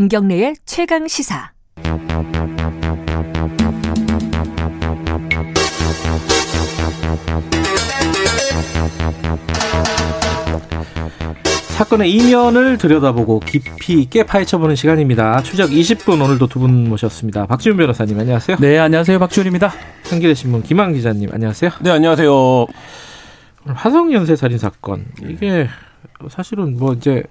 김경래의 최강 시사. 사건의 이면을 들여다보고 깊이 있게 파헤쳐보는 시간입니다. 추적 20분 오늘도 두 분 모셨습니다. 박지훈 변호사님 안녕하세요. 네, 안녕하세요. 박지훈입니다. 한겨레 신문 김한 기자님 안녕하세요. 네, 안녕하세요. 화성 연쇄 살인 사건 이게 사실은 뭐 이제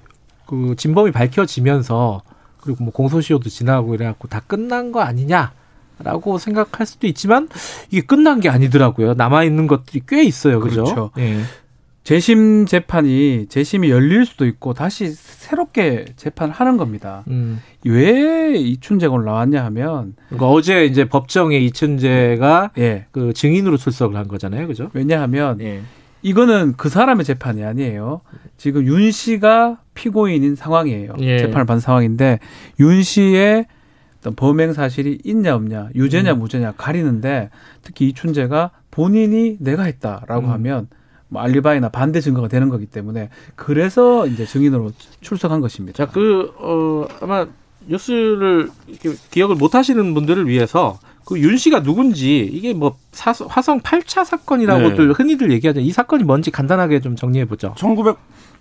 그 진범이 밝혀지면서 그리고 뭐 공소시효도 지나고 이래갖고 다 끝난 거 아니냐라고 생각할 수도 있지만 이게 끝난 게 아니더라고요. 남아 있는 것들이 꽤 있어요, 그죠? 그렇죠. 예. 재심 재판이 재심이 열릴 수도 있고 다시 새롭게 재판하는 겁니다. 음. 왜 이춘재가 나왔냐 하면 그러니까 어제 이제 법정에 이춘재가 예. 그 증인으로 출석을 한 거잖아요, 그죠? 왜냐하면 예. 이거는 그 사람의 재판이 아니에요. 지금 윤 씨가 피고인인 상황이에요. 예. 재판을 받은 상황인데 윤 씨의 어떤 범행 사실이 있냐 없냐, 유죄냐 음. 무죄냐 가리는데 특히 이춘재가 본인이 내가 했다라고 음. 하면 뭐 알리바이나 반대 증거가 되는 거기 때문에 그래서 이제 증인으로 출석한 것입니다. 자, 그, 어, 아마 뉴스를 이렇게 기억을 못 하시는 분들을 위해서 그 윤 씨가 누군지 이게 뭐 사, 화성 8차 사건이라고들 네. 흔히들 얘기하죠. 이 사건이 뭔지 간단하게 좀 정리해 보죠.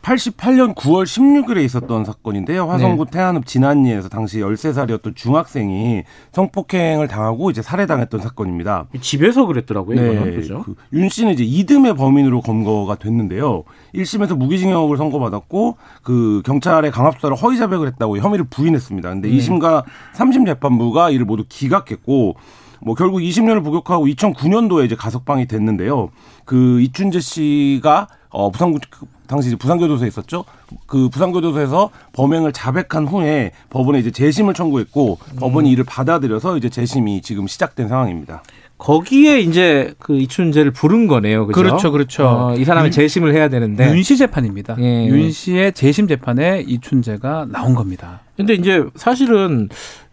1988년 9월 16일에 있었던 사건인데요. 화성구 네. 태안읍 진안리에서 당시 13살이었던 중학생이 성폭행을 당하고 이제 살해당했던 사건입니다. 집에서 그랬더라고요. 이거는 그죠? 그 윤 씨는 이제 이듬해 범인으로 검거가 됐는데요. 1심에서 무기징역을 선고받았고 그 경찰의 강압수사를 허위 자백을 했다고 혐의를 부인했습니다. 근데 네. 2심과 3심 재판부가 이를 모두 기각했고 뭐 결국 20년을 복역하고 2009년도에 이제 가석방이 됐는데요. 그 이춘재 씨가 어 부산구 당시 이제 부산교도소에 있었죠. 그 부산교도소에서 범행을 자백한 후에 법원에 이제 재심을 청구했고 음. 법원이 이를 받아들여서 이제 재심이 지금 시작된 상황입니다. 거기에 이제 그 이춘재를 부른 거네요. 그죠? 그렇죠, 그렇죠. 어, 이 사람의 윤- 재심을 해야 되는데. 윤 씨 재판입니다. 예. 윤 씨의 재심 재판에 이춘재가 나온 겁니다. 근데 이제 사실은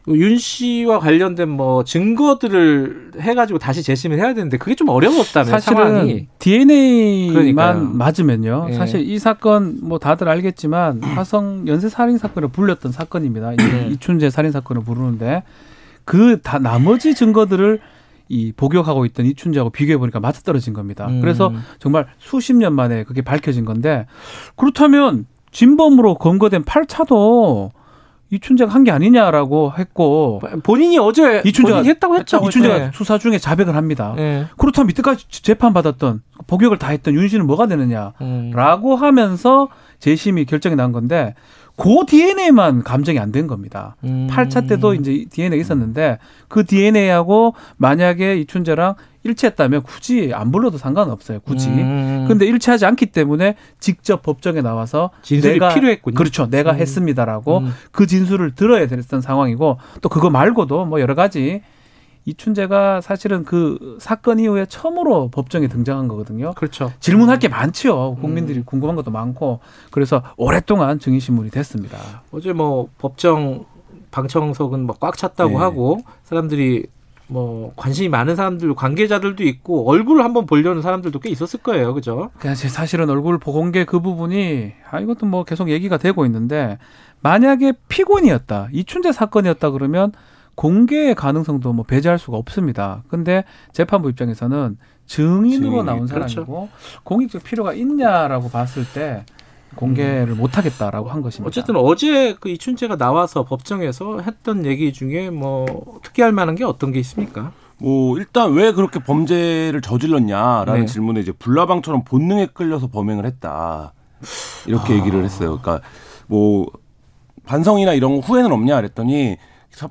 윤 씨와 관련된 뭐 증거들을 해가지고 다시 재심을 해야 되는데 그게 좀 어려웠다면 사실은 상황이. DNA만 그러니까요. 맞으면요. 예. 사실 이 사건 뭐 다들 알겠지만 화성 연쇄 살인 사건을 불렸던 사건입니다. 이- 네. 이춘재 살인 사건을 부르는데 그 다 나머지 증거들을 이 복역하고 있던 이춘재하고 비교해 보니까 맞아 떨어진 겁니다. 음. 그래서 정말 수십 년 만에 그게 밝혀진 건데 그렇다면 진범으로 검거된 8차도 이춘재가 한 게 아니냐라고 했고 본인이 어제 이춘재가 본인이 했다고 했죠. 이춘재가 네. 수사 중에 자백을 합니다. 네. 그렇다면 이때까지 재판 받았던 복역을 다 했던 윤 씨는 뭐가 되느냐라고 음. 하면서 재심이 결정이 난 건데 그 DNA만 감정이 안 된 겁니다. 음. 8차 때도 이제 DNA 있었는데 그 DNA하고 만약에 이춘재랑 일치했다면 굳이 안 불러도 상관없어요. 굳이. 음. 근데 일치하지 않기 때문에 직접 법정에 나와서 진술이 필요했군요. 그렇죠. 내가 음. 했습니다라고 음. 그 진술을 들어야 됐던 상황이고 또 그거 말고도 뭐 여러 가지 이춘재가 사실은 그 사건 이후에 처음으로 법정에 등장한 거거든요. 그렇죠. 질문할 게 많지요. 국민들이 음. 궁금한 것도 많고 그래서 오랫동안 증인 신문이 됐습니다. 어제 뭐 법정 방청석은 뭐 꽉 찼다고 네. 하고 사람들이 뭐 관심이 많은 사람들 관계자들도 있고 얼굴을 한번 보려는 사람들도 꽤 있었을 거예요. 그죠? 그냥 제 사실은 얼굴 보공개 그 부분이 아 이것도 뭐 계속 얘기가 되고 있는데 만약에 피고인이었다 이춘재 사건이었다 그러면 공개의 가능성도 뭐 배제할 수가 없습니다. 근데 재판부 입장에서는 증인으로 증인, 나온 그렇죠. 사람이고 공익적 필요가 있냐라고 봤을 때 공개를 못 하겠다라고 한 것입니다. 어쨌든 어제 그 이춘재가 나와서 법정에서 했던 얘기 중에 뭐 특이할 만한 게 어떤 게 있습니까? 뭐 일단 왜 그렇게 범죄를 저질렀냐라는 네. 질문에 이제 불나방처럼 본능에 끌려서 범행을 했다 이렇게 아. 얘기를 했어요. 그러니까 뭐 반성이나 이런 거 후회는 없냐 그랬더니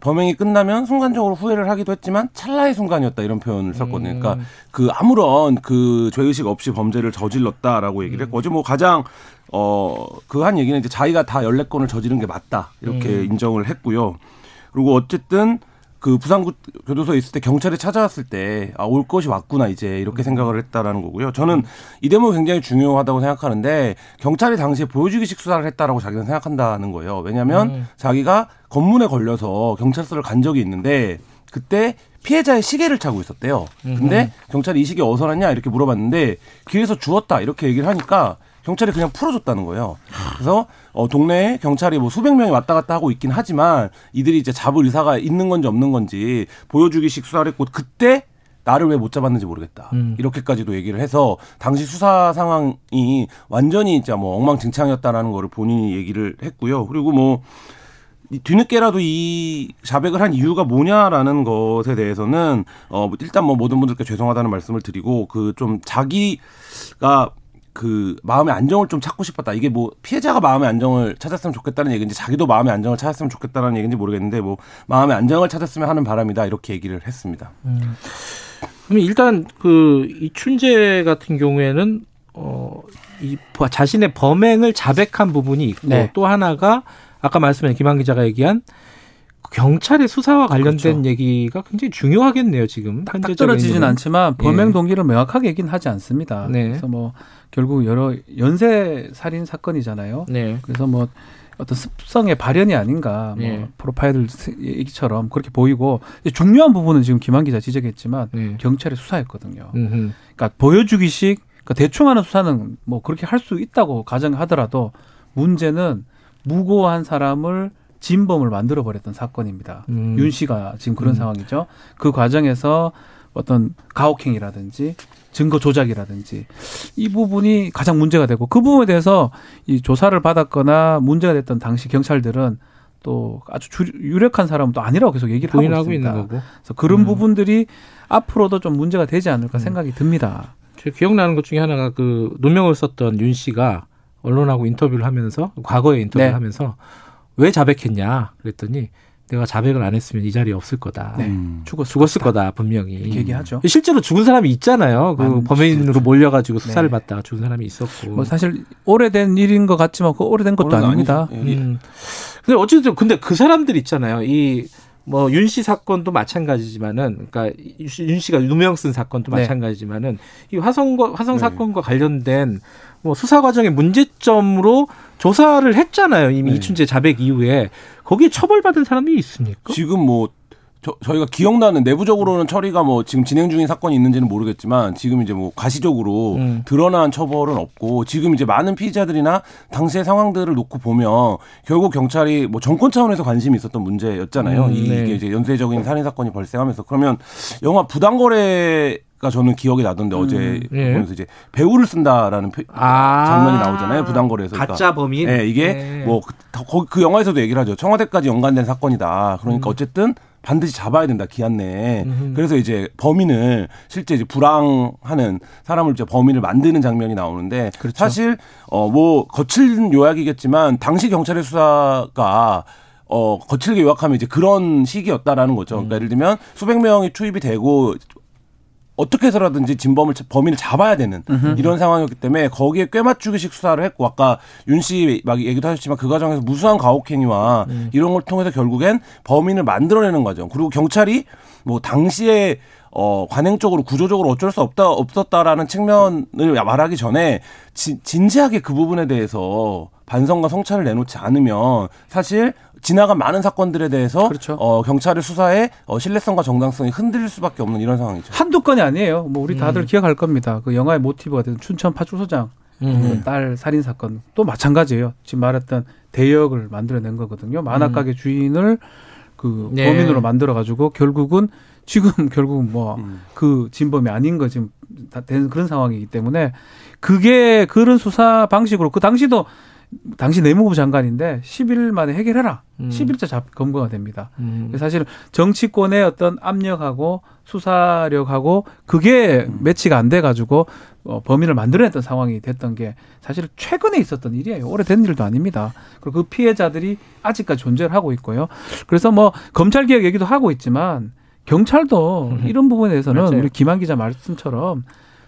범행이 끝나면 순간적으로 후회를 하기도 했지만 찰나의 순간이었다 이런 표현을 썼거든요. 그러니까 음. 그 아무런 그 죄의식 없이 범죄를 저질렀다라고 음. 얘기를 했고 어제 뭐 가장 어 그 한 얘기는 이제 자기가 다 열네 건을 저지른 게 맞다 이렇게 음. 인정을 했고요. 그리고 어쨌든 그 부산 교도소에 있을 때 경찰이 찾아왔을 때 아 올 것이 왔구나 이제 이렇게 생각을 했다라는 거고요. 저는 이 대목이 굉장히 중요하다고 생각하는데 경찰이 당시에 보여주기식 수사를 했다라고 자기는 생각한다는 거예요. 왜냐하면 음. 자기가 검문에 걸려서 경찰서를 간 적이 있는데 그때 피해자의 시계를 차고 있었대요. 근데 경찰이 이 시계 어디서 났냐 이렇게 물어봤는데 길에서 주웠다 이렇게 얘기를 하니까 경찰이 그냥 풀어줬다는 거예요. 그래서 어, 동네에 경찰이 뭐 수백 명이 왔다 갔다 하고 있긴 하지만 이들이 이제 잡을 의사가 있는 건지 없는 건지 보여주기식 수사를 했고 그때 나를 왜 못 잡았는지 모르겠다. 음. 이렇게까지도 얘기를 해서 당시 수사 상황이 완전히 진짜 뭐 엉망진창이었다라는 거를 본인이 얘기를 했고요. 그리고 뭐이 뒤늦게라도 이 자백을 한 이유가 뭐냐라는 것에 대해서는 어 일단 뭐 모든 분들께 죄송하다는 말씀을 드리고 그 좀 자기가 그 마음의 안정을 좀 찾고 싶었다. 이게 뭐 피해자가 마음의 안정을 찾았으면 좋겠다는 얘기인지 자기도 마음의 안정을 찾았으면 좋겠다는 얘기인지 모르겠는데 뭐 마음의 안정을 찾았으면 하는 바람이다 이렇게 얘기를 했습니다. 그럼 일단 그 이춘재 같은 경우에는 어이 자신의 범행을 자백한 부분이 있고 네. 또 하나가 아까 말씀하신 김한 기자가 얘기한 경찰의 수사와 관련된 그렇죠. 얘기가 굉장히 중요하겠네요 지금 딱 현재적인 떨어지진 인물은. 않지만 범행 예. 동기를 명확하게 얘기는 하지 않습니다. 네. 그래서 뭐 결국 여러 연쇄 살인 사건이잖아요. 네. 그래서 뭐 어떤 습성의 발현이 아닌가 뭐 예. 프로파일 얘기처럼 그렇게 보이고 중요한 부분은 지금 김한 기자 지적했지만 네. 경찰의 수사였거든요. 음흠. 그러니까 보여주기식 그러니까 대충 하는 수사는 뭐 그렇게 할 수 있다고 가정하더라도 문제는 무고한 사람을 진범을 만들어 버렸던 사건입니다. 음. 윤 씨가 지금 그런 음. 상황이죠. 그 과정에서 어떤 가혹행위라든지 증거 조작이라든지 이 부분이 가장 문제가 되고 그 부분에 대해서 이 조사를 받았거나 문제가 됐던 당시 경찰들은 또 아주 주, 유력한 사람은 또 아니라고 계속 얘기를 하고 있습니다. 있는 거고. 그래서 그런 음. 부분들이 앞으로도 좀 문제가 되지 않을까 생각이 듭니다. 제가 기억나는 것 중에 하나가 그 누명을 썼던 윤 씨가 언론하고 인터뷰를 하면서 과거에 인터뷰를 네. 하면서 왜 자백했냐 그랬더니 내가 자백을 안 했으면 이 자리에 없을 거다. 네. 음. 죽었, 죽었을 거다 분명히. 이렇게 얘기하죠. 실제로 죽은 사람이 있잖아요. 그 범인으로 몰려가지고 수사를 네. 받다가 죽은 사람이 있었고. 뭐 사실 오래된 일인 것 같지만 그 오래된 것도 아닙니다. 예. 음. 근데 어쨌든 근데 그 사람들 있잖아요. 이 뭐 윤 씨 사건도 마찬가지지만은 그러니까 윤 씨가 누명 쓴 사건도 네. 마찬가지지만은 이 화성과 화성 네. 사건과 관련된 뭐 수사 과정의 문제점으로 조사를 했잖아요. 이미 네. 이춘재 자백 이후에 거기에 처벌받은 사람이 있습니까? 지금 뭐 저, 저희가 기억나는 내부적으로는 처리가 뭐 지금 진행 중인 사건이 있는지는 모르겠지만 지금 이제 뭐 가시적으로 음. 드러난 처벌은 없고 지금 이제 많은 피의자들이나 당시의 상황들을 놓고 보면 결국 경찰이 뭐 정권 차원에서 관심이 있었던 문제였잖아요. 음, 이- 네. 이게 이제 연쇄적인 살인 사건이 발생하면서 그러면 영화 부당거래 가 저는 기억이 나던데 어제 예. 보면서 이제 배우를 쓴다라는 표- 아. 장면이 나오잖아요. 부당거래에서 그러니까 가짜 범인. 네, 이게 네. 뭐그 그 영화에서도 얘기를 하죠. 청와대까지 연관된 사건이다. 그러니까 어쨌든 반드시 잡아야 된다 기한 내에. 음흠. 그래서 이제 범인을 실제 이제 불황하는 사람을 이제 범인을 만드는 장면이 나오는데 그렇죠. 사실 어 뭐 거칠은 요약이겠지만 당시 경찰의 수사가 어 거칠게 요약하면 이제 그런 시기였다라는 거죠. 그러니까 예를 들면 수백 명이 투입이 되고 어떻게 해서라든지 진범을 범인을 잡아야 되는 이런 상황이었기 때문에 거기에 꽤 맞추기식 수사를 했고 아까 윤 씨 막 얘기도 하셨지만 그 과정에서 무수한 가혹행위와 이런 걸 통해서 결국엔 범인을 만들어내는 과정. 그리고 경찰이 뭐 당시에 어 관행적으로 구조적으로 어쩔 수 없다 없었다라는 측면을 말하기 전에 진, 진지하게 그 부분에 대해서 반성과 성찰을 내놓지 않으면 사실 지나간 많은 사건들에 대해서 그렇죠. 어, 경찰의 수사에 어, 신뢰성과 정당성이 흔들릴 수밖에 없는 이런 상황이죠. 한두 건이 아니에요. 뭐 우리 다들 음. 기억할 겁니다. 그 영화의 모티브가 된 춘천 파출소장 음. 그딸 살인 사건 또 마찬가지예요. 지금 말했던 대역을 만들어낸 거거든요. 만화 가게 주인을 그 네. 범인으로 만들어 가지고 결국은 지금 결국 뭐 음. 그 진범이 아닌 거 지금 다 된 그런 상황이기 때문에 그게 그런 수사 방식으로 그 당시도 당시 내무부 장관인데 10일 만에 해결해라. 음. 10일째 잡 검거가 됩니다. 음. 사실 정치권의 어떤 압력하고 수사력하고 그게 음. 매치가 안 돼 가지고 어, 범인을 만들어냈던 상황이 됐던 게 사실 최근에 있었던 일이에요. 오래된 일도 아닙니다. 그리고 그 피해자들이 아직까지 존재를 하고 있고요. 그래서 뭐 검찰 개혁 얘기도 하고 있지만 경찰도 이런 부분에 대해서는. 우리 김한 기자 말씀처럼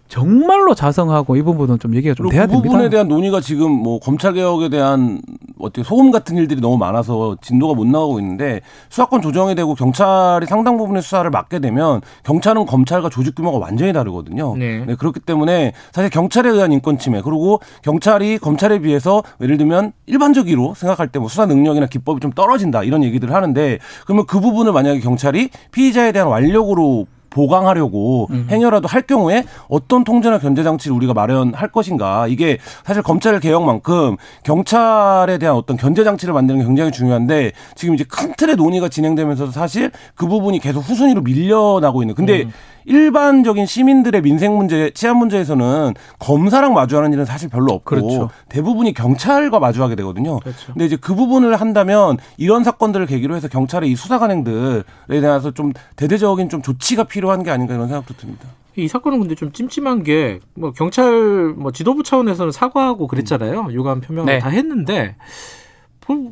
정말로 자성하고 이 부분은 좀 얘기가 좀 돼야 그 됩니다. 부분에 대한 논의가 지금 뭐 검찰 개혁에 대한 어떻게 소금 같은 일들이 너무 많아서 진도가 못 나가고 있는데 수사권 조정이 되고 경찰이 상당 부분의 수사를 맡게 되면 경찰은 검찰과 조직 규모가 완전히 다르거든요. 네. 그렇기 때문에 사실 경찰에 의한 인권 침해 그리고 경찰이 검찰에 비해서 예를 들면 일반적으로 생각할 때 뭐 수사 능력이나 기법이 좀 떨어진다 이런 얘기들을 하는데 그러면 그 부분을 만약에 경찰이 피의자에 대한 완력으로 보강하려고 음. 행여라도 할 경우에 어떤 통제나 견제 장치를 우리가 마련할 것인가 이게 사실 검찰 개혁만큼 경찰에 대한 어떤 견제 장치를 만드는 게 굉장히 중요한데 지금 이제 큰 틀의 논의가 진행되면서 사실 그 부분이 계속 후순위로 밀려나고 있는 근데 음. 일반적인 시민들의 민생 문제, 치안 문제에서는 검사랑 마주하는 일은 사실 별로 없고 그렇죠. 대부분이 경찰과 마주하게 되거든요. 그렇죠. 근데 이제 그 부분을 한다면 이런 사건들을 계기로 해서 경찰의 이 수사 관행들에 대해서 좀 대대적인 좀 조치가 필요한 게 아닌가 이런 생각도 듭니다. 이 사건은 근데 좀 찜찜한 게 뭐 경찰 뭐 지도부 차원에서는 사과하고 그랬잖아요. 유감 표명을 네. 다 했는데 뭐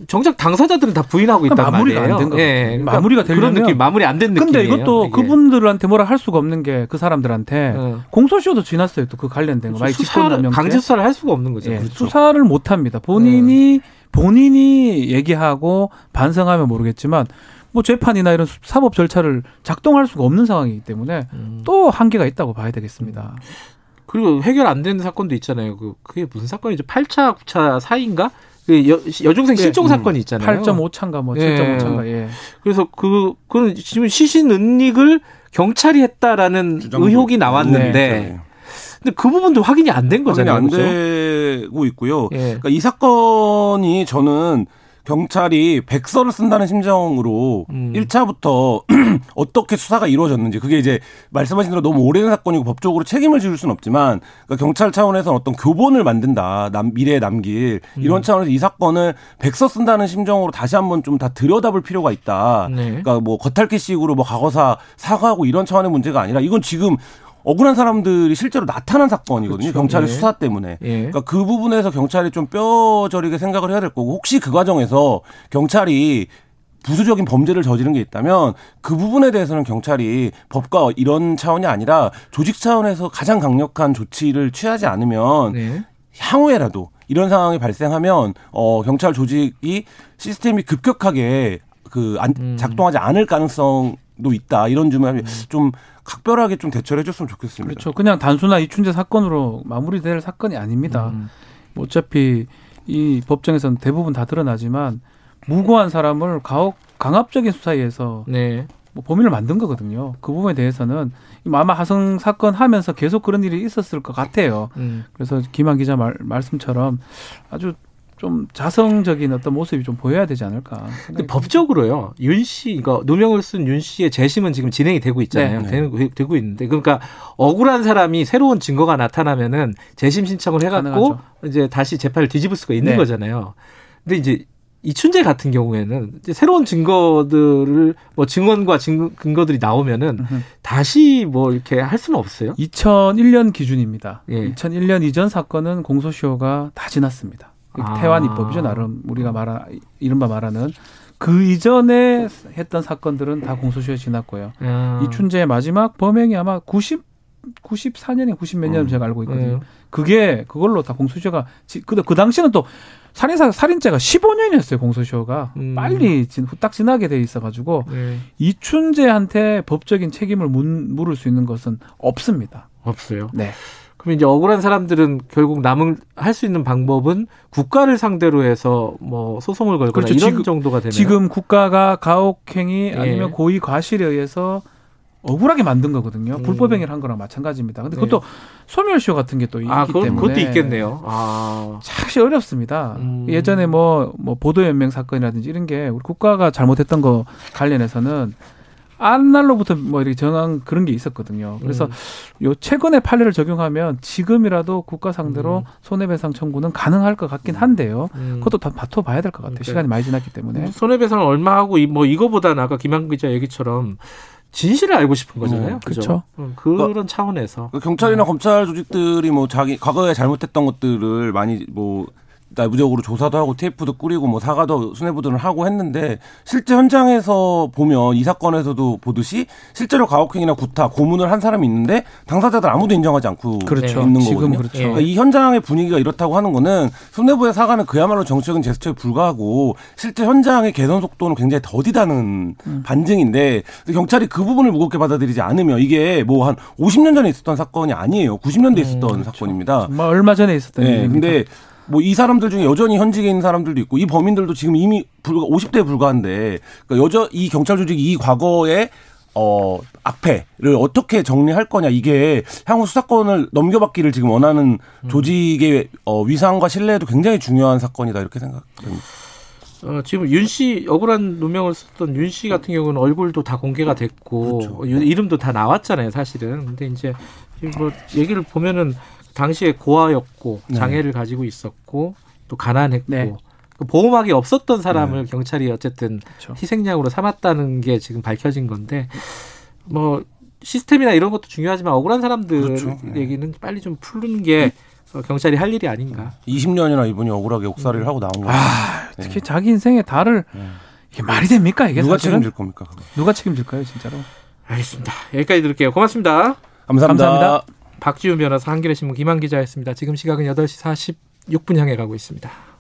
정작 당사자들은 다 부인하고 있단 그러니까 마무리가 말이에요. 안된 거죠. 예, 그러니까 마무리가 그런 되려면- 느낌, 마무리 안 된 느낌이에요. 근데 이것도 이게. 그분들한테 뭐라 할 수가 없는 게 그 사람들한테 어. 공소시효도 지났어요. 또 그 관련된 거. 수사를 강제 수사를 할 수가 없는 거죠. 예, 그렇죠. 수사를 못 합니다. 본인이 본인이 얘기하고 반성하면 모르겠지만 뭐 재판이나 이런 수- 사법 절차를 작동할 수가 없는 상황이기 때문에 음. 또 한계가 있다고 봐야 되겠습니다. 그리고 해결 안 되는 사건도 있잖아요. 그 그게 무슨 사건이죠? 8차, 9차 사이인가? 그 여, 여중생 네. 실종 음. 사건이 있잖아요. 8.5차인가 뭐 예. 7.5차인가 예. 그래서 그 그는 지금 시신 은닉을 경찰이 했다라는 주장도 의혹이 있고. 나왔는데 네. 근데 그 부분도 확인이 안된 확인이 거잖아요. 안 그죠? 되고 있고요. 예. 그러니까 이 사건이 저는 경찰이 백서를 쓴다는 심정으로 음. 1차부터 어떻게 수사가 이루어졌는지 그게 이제 말씀하신 대로 너무 오래된 사건이고 법적으로 책임을 지을 수는 없지만 그러니까 경찰 차원에서 어떤 교본을 만든다 남, 미래에 남길 음. 이런 차원에서 이 사건을 백서 쓴다는 심정으로 다시 한번 좀 다 들여다볼 필요가 있다. 네. 그러니까 뭐 겉핥기식으로 뭐 과거사 사과하고 이런 차원의 문제가 아니라 이건 지금 억울한 사람들이 실제로 나타난 사건이거든요. 그렇죠. 경찰의 예. 수사 때문에. 예. 그러니까 그 부분에서 경찰이 좀 뼈저리게 생각을 해야 될 거고 혹시 그 과정에서 경찰이 부수적인 범죄를 저지른 게 있다면 그 부분에 대해서는 경찰이 법과 이런 차원이 아니라 조직 차원에서 가장 강력한 조치를 취하지 않으면 네. 향후에라도 이런 상황이 발생하면 어 경찰 조직이 시스템이 급격하게 그 안, 음. 작동하지 않을 가능성 도 있다 이런 점을 좀 각별하게 좀 대처를 해줬으면 좋겠습니다. 그렇죠. 그냥 단순한 이춘재 사건으로 마무리될 사건이 아닙니다. 음. 뭐 어차피 이 법정에서는 대부분 다 드러나지만 무고한 사람을 가혹 강압적인 수사에 의해서 네. 뭐 범인을 만든 거거든요. 그 부분에 대해서는 이 마마 하성 사건 하면서 계속 그런 일이 있었을 것 같아요. 음. 그래서 김한 기자 말, 말씀처럼 아주 좀 자성적인 어떤 모습이 좀 보여야 되지 않을까. 근데 법적으로요. 윤 씨, 이거 누명을 쓴 윤 씨의 재심은 지금 진행이 되고 있잖아요. 네. 되는, 되고 있는데, 그러니까 억울한 사람이 새로운 증거가 나타나면은 재심 신청을 해갖고 가능하죠. 이제 다시 재판을 뒤집을 수가 있는 네. 거잖아요. 근데 이제 이춘재 같은 경우에는 새로운 증거들을 뭐 증언과 증거, 근거들이 나오면은 음흠. 다시 뭐 이렇게 할 수는 없어요. 2001년 기준입니다. 예. 2001년 이전 사건은 공소시효가 다 지났습니다. 아. 태완 입법이죠 나름 우리가 말하 이른바 말하는 그 이전에 했던 사건들은 다 공소시효 지났고요. 아. 이춘재의 마지막 범행이 아마 90 94년에 90 몇년 음. 제가 알고 있거든요. 네. 그게 그걸로 다 공소시효가 지- 그, 그 당시는 또 살인사 살인죄가 15년이었어요 공소시효가 음. 빨리 진, 후딱 지나게 돼 있어가지고 네. 이춘재한테 법적인 책임을 문, 물을 수 있는 것은 없습니다. 없어요. 네. 그럼 이제 억울한 사람들은 결국 남은 할 수 있는 방법은 국가를 상대로 해서 뭐 소송을 걸거나 그렇죠. 이런 지금- 정도가 되네요. 지금 국가가 가혹행위 예. 아니면 고의 과실에 의해서 억울하게 만든 거거든요. 음. 불법행위를 한 거랑 마찬가지입니다. 근데 네. 그것도 소멸시효 같은 게또 있기 아, 그건, 때문에 그것도 있겠네요. 아, 사실 어렵습니다. 음. 예전에 뭐, 뭐 보도연맹 사건이라든지 이런 게 우리 국가가 잘못했던 거 관련해서는 안날로부터 뭐 이렇게 정한 그런 게 있었거든요. 그래서 음. 요 최근의 판례를 적용하면 지금이라도 국가 상대로 음. 손해배상 청구는 가능할 것 같긴 한데요. 음. 그것도 다 다퉈봐야 될 것 같아요. 네. 시간이 많이 지났기 때문에. 손해배상을 얼마 하고 이- 뭐 이거보다는 아까 김한 기자 얘기처럼 진실을 알고 싶은 거잖아요. 음, 그죠? 음, 그런 차원에서 그 경찰이나 검찰 조직들이 뭐 자기 과거에 잘못했던 것들을 많이 뭐 내부적으로 조사도 하고 테이프도 꾸리고 뭐 사과도 수뇌부들을 하고 했는데 실제 현장에서 보면 이 사건에서도 보듯이 실제로 가혹행위나 구타 고문을 한 사람이 있는데 당사자들 아무도 인정하지 않고 그렇죠. 있는 거거든요. 그렇죠. 예. 그러니까 이 현장의 분위기가 이렇다고 하는 거는 수뇌부의 사과는 그야말로 정치적인 제스처에 불과하고 실제 현장의 개선 속도는 굉장히 더디다는 음. 반증인데 경찰이 그 부분을 무겁게 받아들이지 않으면 이게 뭐 한 50년 전에 있었던 사건이 아니에요. 90년대에 있었던 사건입니다. 정말 얼마 전에 있었던 네, 일입니다. 근데 뭐 이 사람들 중에 여전히 현직에 있는 사람들도 있고 이 범인들도 지금 이미 불과 50대에 불과한데 그러니까 여전 이 경찰 조직이 이 과거에 어, 악패를 어떻게 정리할 거냐 이게 향후 수사권을 넘겨받기를 지금 원하는 음. 조직의 어, 위상과 신뢰에도 굉장히 중요한 사건이다 이렇게 생각됩니다. 어, 지금 윤 씨 억울한 누명을 썼던 윤 씨 같은 경우는 얼굴도 다 공개가 됐고 그렇죠. 이름도 다 나왔잖아요, 사실은. 근데 이제 지금 뭐 얘기를 보면은 당시에 고아였고 네. 장애를 가지고 있었고 또 가난했고 네. 그 보호막이 없었던 사람을 경찰이 어쨌든 그렇죠. 희생양으로 삼았다는 게 지금 밝혀진 건데 뭐 시스템이나 이런 것도 중요하지만 억울한 사람들 그렇죠. 네. 얘기는 빨리 좀 푸는 게 어, 경찰이 할 일이 아닌가. 20년이나 이분이 억울하게 옥살이를 하고 나온 거죠. 아, 특히 자기 인생의 달을 네. 이게 말이 됩니까 이게 누가 사실은? 책임질 겁니까? 그거? 누가 책임질까요 진짜로? 알겠습니다. 여기까지 들을게요. 고맙습니다. 감사합니다. 감사합니다. 박지훈 변호사 한겨레 신문 김한 기자였습니다. 지금 시각은 8시 46분 향해 가고 있습니다.